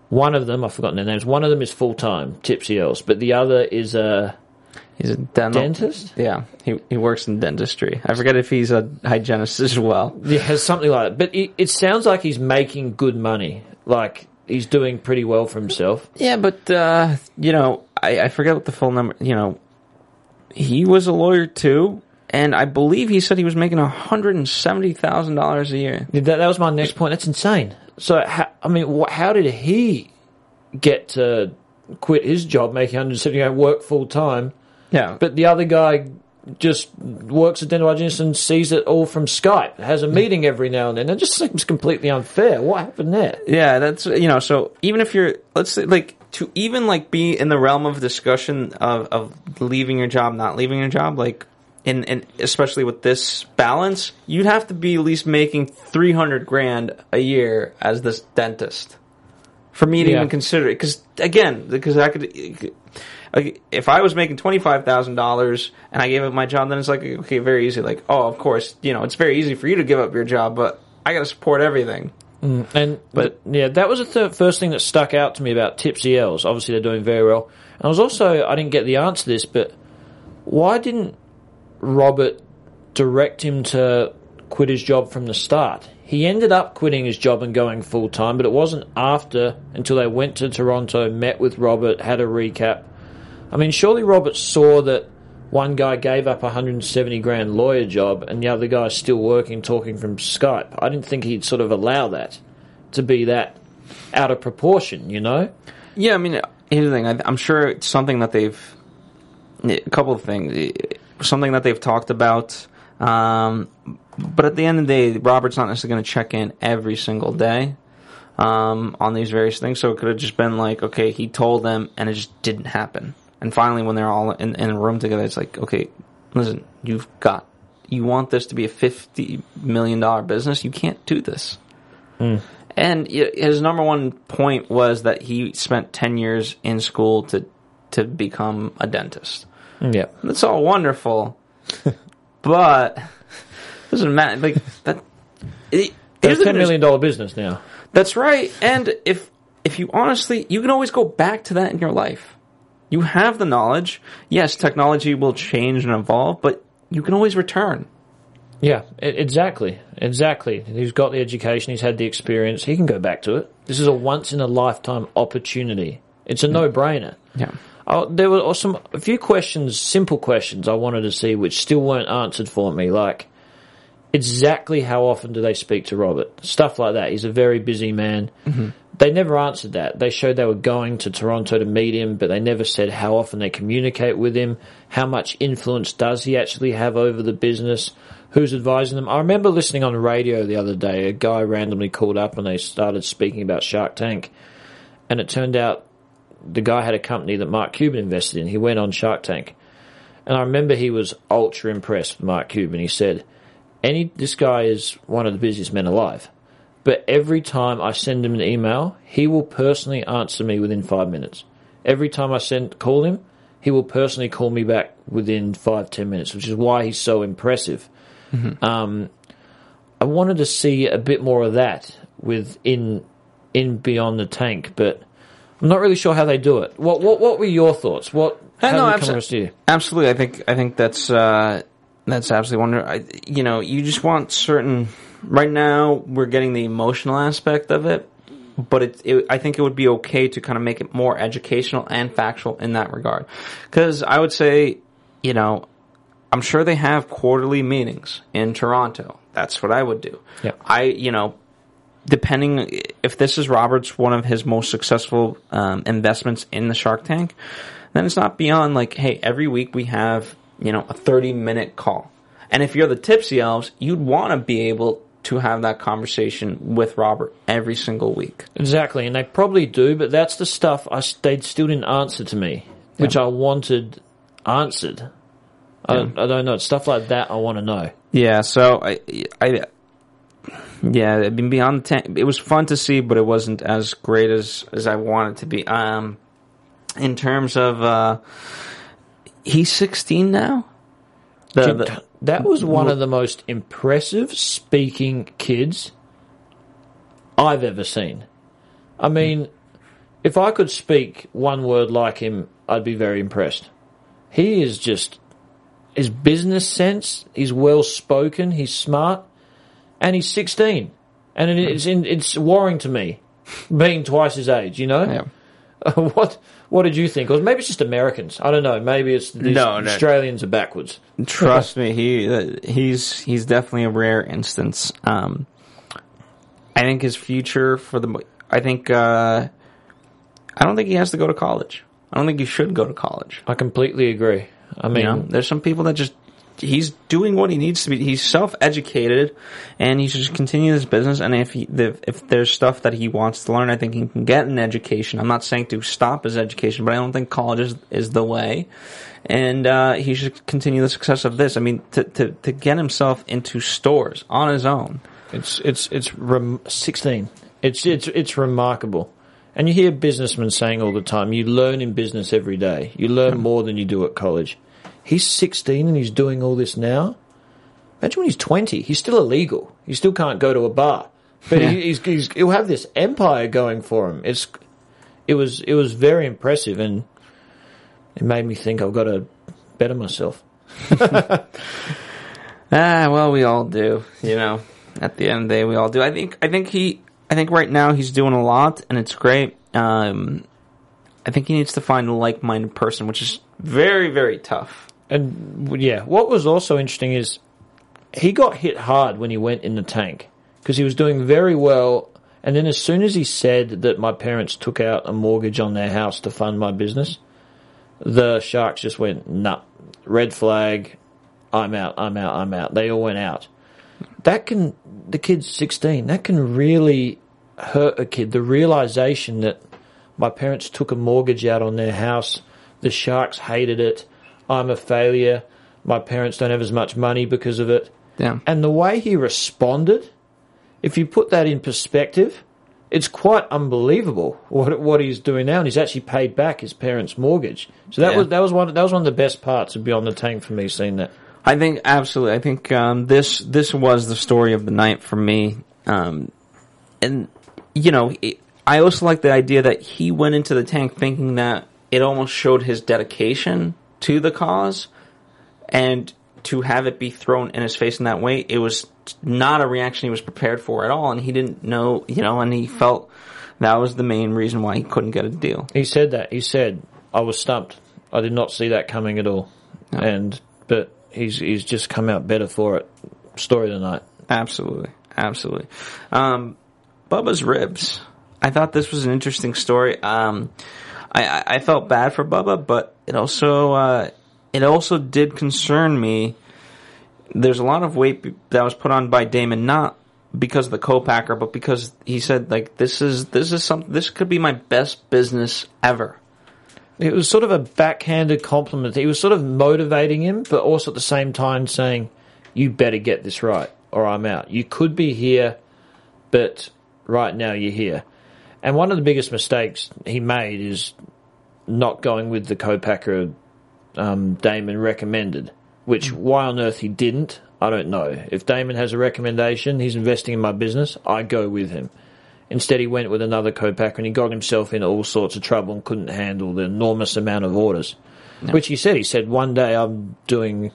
one of them I've forgotten their names. One of them is full time Tipsy Elves, but the other is a he's a dental dentist. Yeah, he he works in dentistry. I forget if he's a hygienist as well. He Yeah, something like that. But it, it sounds like he's making good money. Like he's doing pretty well for himself. Yeah, but uh, you know, I, I forget what the full number. You know, he was a lawyer too, and I believe he said he was making hundred and seventy thousand dollars a year. That, that was my next point. That's insane. So, how, I mean, how did he get to quit his job, making 170 and work full time? Yeah, But the other guy just works at dental hygienist and sees it all from Skype. Has a meeting every now and then. That just seems completely unfair. What happened there? Yeah, that's you know. So even if you're, let's say, like to even like be in the realm of discussion of of leaving your job, not leaving your job, like in and especially with this balance, you'd have to be at least making three hundred grand a year as this dentist for me to Yeah. even consider it. Because again, because I could. Like, if I was making twenty five thousand dollars and I gave up my job, then it's like okay, very easy. Like, oh, of course, you know, it's very easy for you to give up your job, but I got to support everything. Mm, and But- yeah, that was the th- first thing that stuck out to me about Tipsy Elves. Obviously, they're doing very well. And I was also I didn't get the answer to this, but why didn't Robert direct him to quit his job from the start? He ended up quitting his job and going full time, but it wasn't after until they went to Toronto, met with Robert, had a recap. I mean, surely Robert saw that one guy gave up a 170 grand lawyer job and the other guy's still working, talking from Skype. I didn't think he'd sort of allow that to be that out of proportion, you know? Yeah, I mean, here's the thing. I, I'm sure it's something that they've a couple of things, something that they've talked about. Um, but at the end of the day, Robert's not necessarily going to check in every single day um, on these various things. So it could have just been like, okay, he told them, and it just didn't happen. And finally, when they're all in, in a room together, it's like, okay, listen, you've got, you want this to be a fifty million dollar business, you can't do this. Hmm. And his number one point was that he spent ten years in school to to become a dentist. Hmm, yeah. That's all wonderful, but doesn't matter. Like that. It, It's a ten million dollar business now. That's right. And if if you honestly, you can always go back to that in your life. You have the knowledge. Yes, technology will change and evolve, but you can always return. Yeah, exactly, exactly. He's got the education, he's had the experience, he can go back to it. This is a once in a lifetime opportunity. It's a mm. no brainer. Yeah. Oh, there were some a few questions, simple questions I wanted to see, which still weren't answered for me. Like exactly how often do they speak to Robert? Stuff like that. He's a very busy man. Mm-hmm. They never answered that. They showed they were going to Toronto to meet him, but they never said how often they communicate with him. How much influence does he actually have over the business? Who's advising them? I remember listening on radio the other day. A guy randomly called up and they started speaking about Shark Tank, and it turned out the guy had a company that Mark Cuban invested in. He went on Shark Tank. And I remember he was ultra impressed with Mark Cuban. He said, Any this guy is one of the busiest men alive. But every time I send him an email, he will personally answer me within five minutes. Every time I send call him, he will personally call me back within five, ten minutes, which is why he's so impressive. Um, I wanted to see a bit more of that within in in Beyond the Tank, but I'm not really sure how they do it. What what what were your thoughts? What how know, did it come across to you? Absolutely, I think I think that's uh, that's absolutely wonderful. I, you know, you just want certain. Right now, we're getting the emotional aspect of it, but it, it, I think it would be okay to kind of make it more educational and factual in that regard. Because I would say, you know, I'm sure they have quarterly meetings in Toronto. That's what I would do. Yeah. I, you know, depending if this is Robert's one of his most successful um, investments in the Shark Tank, then it's not beyond like, hey, every week we have you know a 30 minute call, and if you're the Tipsy Elves, you'd want to be able to have that conversation with Robert every single week. Exactly, and they probably do, but that's the stuff I they still didn't answer to me, which I wanted answered. I, don't, I don't know stuff like that. I want to know. Yeah, so I, I, yeah, I mean, beyond the tank, it was fun to see, but it wasn't as great as as I wanted to be. Um, in terms of, uh, he's sixteen now. The- the- that was one of the most impressive speaking kids I've ever seen. I mean, if I could speak one word like him, I'd be very impressed. He is just his business sense. He's well spoken. He's smart, and he's sixteen. And it's in, it's worrying to me, being twice his age. You know, yeah. what what did you think? Or maybe it's just Americans. I don't know. Maybe it's these No, no. Australians are backwards. Trust me, he uh, he's he's definitely a rare instance. Um, I think his future for the, I think, uh, I don't think he has to go to college. I don't think he should go to college. I completely agree. I mean, You know, there's some people that just he's doing what he needs to be. He's self educated, and he should just continue this business. And if he if there's stuff that he wants to learn, I think he can get an education. I'm not saying to stop his education, but I don't think college is, is the way. And uh, he should continue the success of this. I mean, to, to to get himself into stores on his own. it's it's it's rem- sixteen. It's it's it's remarkable. And you hear businessmen saying all the time, you learn in business every day. You learn more than you do at college. He's 16 and he's doing all this now. Imagine when he's 20. He's still illegal. He still can't go to a bar. But Yeah. he, he's, he's, he'll have this empire going for him. It's, it was, it was very impressive and it made me think I've got to better myself. Ah, well, we all do. You know, at the end of the day, we all do. I think. I think he. I think right now he's doing a lot, and it's great. Um, I think he needs to find a like-minded person, which is very, very tough. And yeah, what was also interesting is he got hit hard when he went in the tank because he was doing very well And then as soon as he said that my parents took out a mortgage on their house to fund my business, the sharks just went, nah, red flag, I'm out, I'm out, I'm out. They all went out. That can, the kid's 16, that can really hurt a kid. The realization that my parents took a mortgage out on their house, the sharks hated it, I'm a failure, my parents don't have as much money because of it. Yeah. And the way he responded, if you put that in perspective, it's quite unbelievable what what he's doing now, and he's actually paid back his parents' mortgage. So that Yeah. was that was one that was one of the best parts of Beyond the Tank for me, seeing that. I think absolutely. I think um, this this was the story of the night for me. Um, and you know, it, I also like the idea that he went into the tank thinking that it almost showed his dedication to the cause, and to have it be thrown in his face in that way, it was not a reaction he was prepared for at all, and he didn't know, you know, and he felt that was the main reason why he couldn't get a deal. He said that. He said, "I was stumped. I did not see that coming at all." And but he's he's just come out better for it. Story of the night. Absolutely, absolutely. Um, Bubba's ribs. I thought this was an interesting story. Um, I, I felt bad for Bubba, but it also uh, it also did concern me. There's a lot of weight that was put on by Daymond, not because of the co-packer, but because he said like this is this is something this could be my best business ever. It was sort of a backhanded compliment. He was sort of motivating him, but also at the same time saying, "You better get this right, or I'm out. You could be here, but right now you're here." And one of the biggest mistakes he made is not going with the co-packer um, Daymond recommended. Which why on earth he didn't, I don't know. If Daymond has a recommendation, he's investing in my business, I go with him. Instead, he went with another co-packer and he got himself into all sorts of trouble and couldn't handle the enormous amount of orders. Which he said, he said, one day I'm doing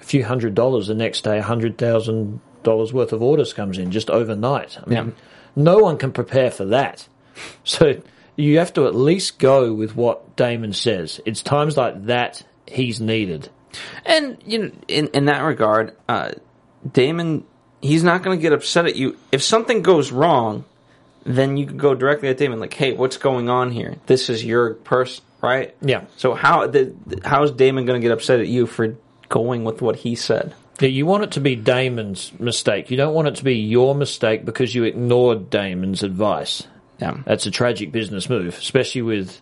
a few hundred dollars, the next day a hundred thousand dollars worth of orders comes in just overnight. I mean, Yeah. no one can prepare for that. So you have to at least go with what Daymond says. It's times like that he's needed. And you know, in in that regard, uh, Daymond, he's not going to get upset at you if something goes wrong. Then you can go directly at Daymond, like, "Hey, what's going on here? This is your person, right?" Yeah. So how the, how is Daymond going to get upset at you for going with what he said? Yeah, you want it to be Daymond's mistake. You don't want it to be your mistake because you ignored Daymond's advice. Yeah, That's a tragic business move, especially with,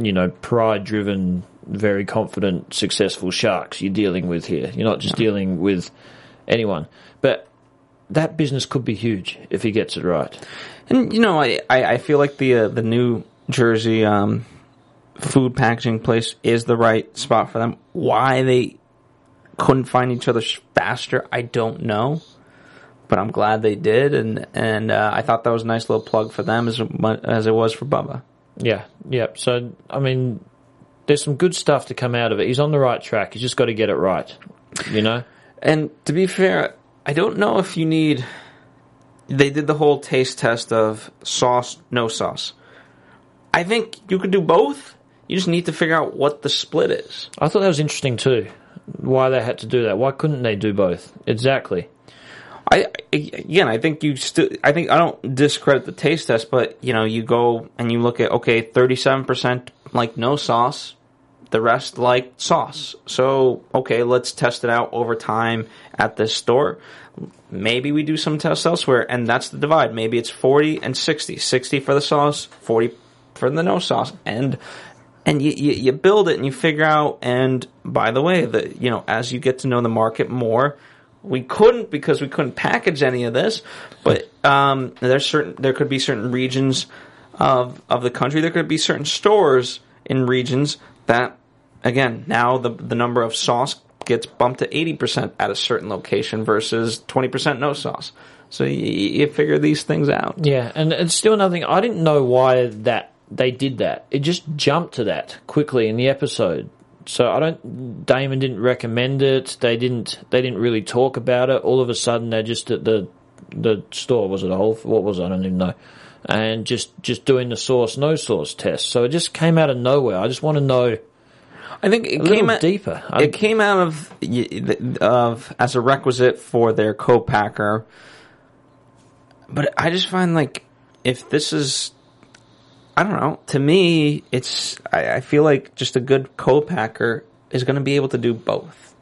you know, pride driven, very confident, successful sharks you're dealing with here. You're not just dealing with anyone. But that business could be huge if he gets it right. and you know, I I, I feel like the uh, the New Jersey um, food packaging place is the right spot for them. Why they couldn't find each other faster, I don't know. But I'm glad they did, and and uh, I thought that was a nice little plug for them as as it was for Bubba. Yeah, yeah. So, I mean, there's some good stuff to come out of it. He's on the right track. He's just got to get it right, you know? And to be fair, I don't know if you need. They did the whole taste test of sauce, no sauce. I think you could do both. You just need to figure out what the split is. I thought that was interesting too. Why they had to do that? Why couldn't they do both? Exactly. I again, I think you still. I think I don't discredit the taste test, but you know, you go and you look at okay, thirty-seven percent like no sauce, the rest like sauce. So okay, let's test it out over time at this store. Maybe we do some tests elsewhere, and that's the divide. Maybe it's forty and 60. 60 for the sauce, forty for the no sauce, and and you, you, you build it and you figure out. And by the way, the you know as you get to know the market more, we couldn't because we couldn't package any of this. But um, there's certain there could be certain regions of of the country. There could be certain stores in regions that again now the the number of sauce gets bumped to eighty percent at a certain location versus twenty percent no sauce. So you, you figure these things out. Yeah, and it's still another thing. I didn't know why that they did that. It just jumped to that quickly in the episode. So I don't. Daymond didn't recommend it. They didn't. They didn't really talk about it. All of a sudden, they're just at the the store. Was it a whole? What was it? I don't even know. And just just doing the sauce no sauce test. So it just came out of nowhere. I just want to know I think it came out, deeper. I- It came out of of as a requisite for their co-packer but I just find like if this is, I don't know. To me, it's I, I feel like just a good co-packer is going to be able to do both.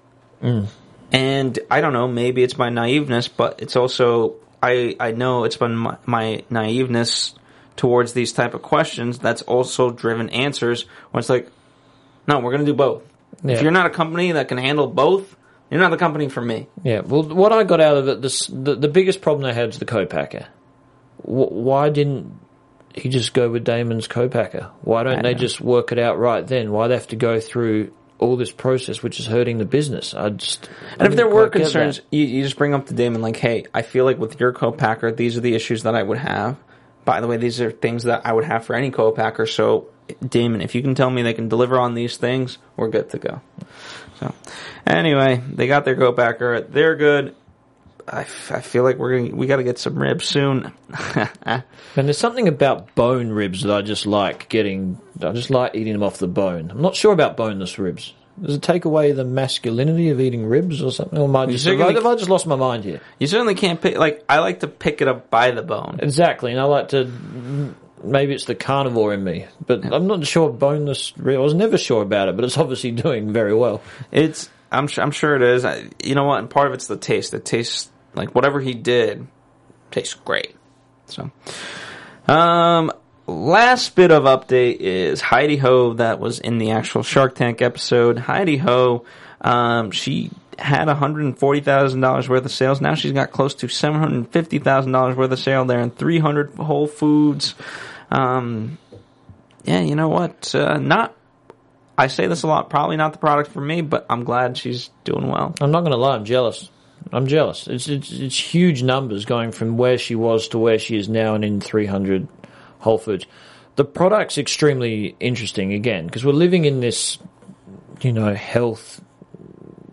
Mm. And I don't know. Maybe it's my naiveness, but it's also I I know it's been my, my naiveness towards these type of questions that's also driven answers when it's like, no, we're going to do both. If you're not a company that can handle both, you're not the company for me. Yeah, well, what I got out of it, this, the, the biggest problem they had is the co-packer. W- why didn't he just go with Daymond's co-packer? Why don't they know. just work it out right then? Why they have to go through all this process, which is hurting the business? I just And if there were quite get that. concerns, you, you just bring up to Daymond like, hey, I feel like with your co-packer, these are the issues that I would have. By the way, these are things that I would have for any co-packer. So, Daymond, if you can tell me they can deliver on these things, we're good to go. So, anyway, they got their co-packer. They're good. I, f- I feel like we're gonna, we got to get some ribs soon. And there's something about bone ribs that I just like getting. I just like eating them off the bone. I'm not sure about boneless ribs. Does it take away the masculinity of eating ribs or something? Or am I just, have I, have I just lost my mind here? you certainly can't pick. Like, I like to pick it up by the bone. Exactly, and I like to. Maybe it's the carnivore in me, but I'm not sure boneless. I was never sure about it, but it's obviously doing very well. It's I'm su- I'm sure it is. I, you know what? And part of it's the taste. It tastes like whatever he did tastes great. So, um, last bit of update is Heidi Ho that was in the actual Shark Tank episode. Heidi Ho, um, she had $140,000 worth of sales. Now she's got close to $750,000 worth of sale there in 300 Whole Foods. Um, yeah, you know what? Uh, not I say this a lot. Probably not the product for me, but I'm glad she's doing well. I'm not going to lie, I'm jealous. I'm jealous. It's, it's it's huge numbers going from where she was to where she is now, and in 300 Whole Foods. The product's extremely interesting again because we're living in this, you know, health,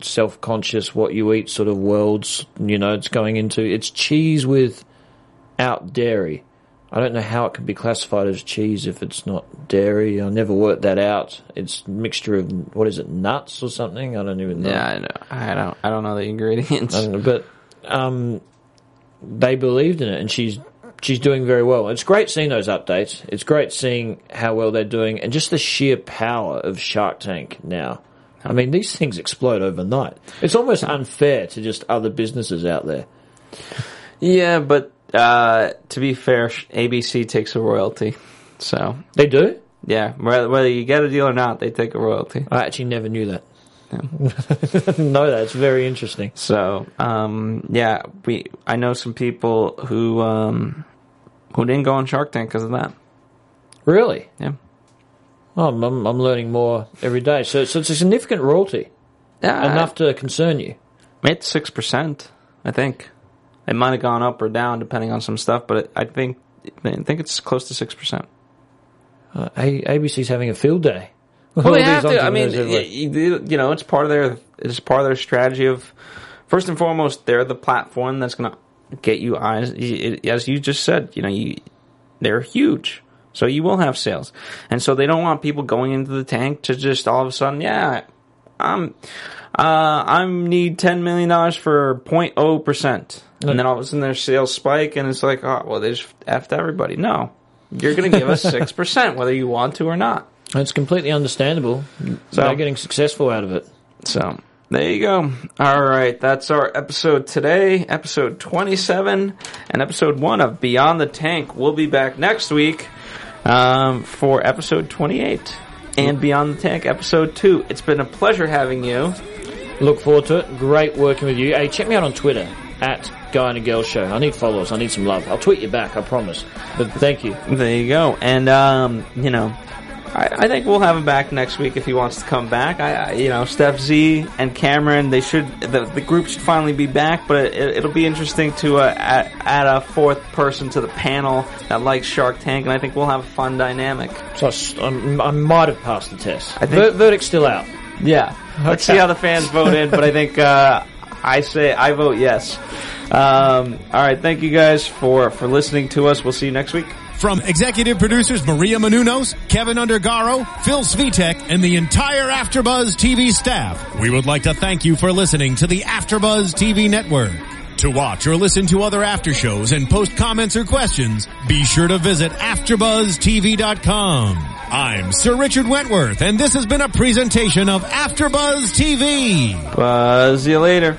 self-conscious, what you eat sort of worlds. You know, it's going into it's cheese without dairy. I don't know how it can be classified as cheese if it's not dairy. I never worked that out. It's a mixture of what is it, nuts or something? I don't even know. Yeah, I know. I don't. I don't know the ingredients. I don't know, but um, they believed in it, and she's she's doing very well. It's great seeing those updates. It's great seeing how well they're doing, and just the sheer power of Shark Tank now. I mean, these things explode overnight. It's almost unfair to just other businesses out there. Yeah, but uh, to be fair, ABC takes a royalty. So They do. yeah, whether, whether you get a deal or not, they take a royalty. I actually never knew that. no, that's very interesting. So um, yeah, we I know some people who um, who didn't go on Shark Tank because of that. Really? Yeah. Oh, I'm, I'm, I'm learning more every day. So, so it's a significant royalty, Yeah, enough to concern you. It's six percent, I think. It might have gone up or down depending on some stuff, but it, I think I think it's close to six percent. Uh, ABC's having a field day. Well, they have to. I mean, entrepreneurs everywhere. y- y- you know, it's part of their it's part of their strategy of first and foremost, they're the platform that's going to get you eyes. As you just said, you know, you they're huge, so you will have sales, and so they don't want people going into the tank to just all of a sudden, yeah, I'm. Uh, I need ten million dollars for 0.0 percent, and then all of a sudden their sales spike, and it's like, oh, well, they just effed everybody. No, you're going to give us six percent, whether you want to or not. It's completely understandable. So- They're getting successful out of it. So there you go. All right, that's our episode today, episode 27, and episode one of Beyond the Tank. We'll be back next week um, for episode 28 and Beyond the Tank episode two. It's been a pleasure having you. Look forward to it. Great working with you. Hey, check me out on Twitter at Guy and a Girl Show. I need followers. I need some love. I'll tweet you back. I promise. But thank you. There you go. And um, you know. I, I think we'll have him back next week if he wants to come back. I, I you know, Steph Z and Cameron, they should the, the group should finally be back. But it, it'll be interesting to uh, add, add a fourth person to the panel that likes Shark Tank, and I think we'll have a fun dynamic. So I I, might have passed the test. I think- Ver- verdict's still out. Yeah, let's see how the fans vote in. But I think uh, I say I vote yes. Um, all right, thank you guys for for listening to us. We'll see you next week. From executive producers Maria Menounos, Kevin Undergaro, Phil Svitek, and the entire Afterbuzz TV staff, we would like to thank you for listening to the Afterbuzz TV network. To watch or listen to other after shows and post comments or questions, be sure to visit AfterBuzzTV.com. I'm Sir Richard Wentworth, and this has been a presentation of AfterBuzz TV. Buzz you later.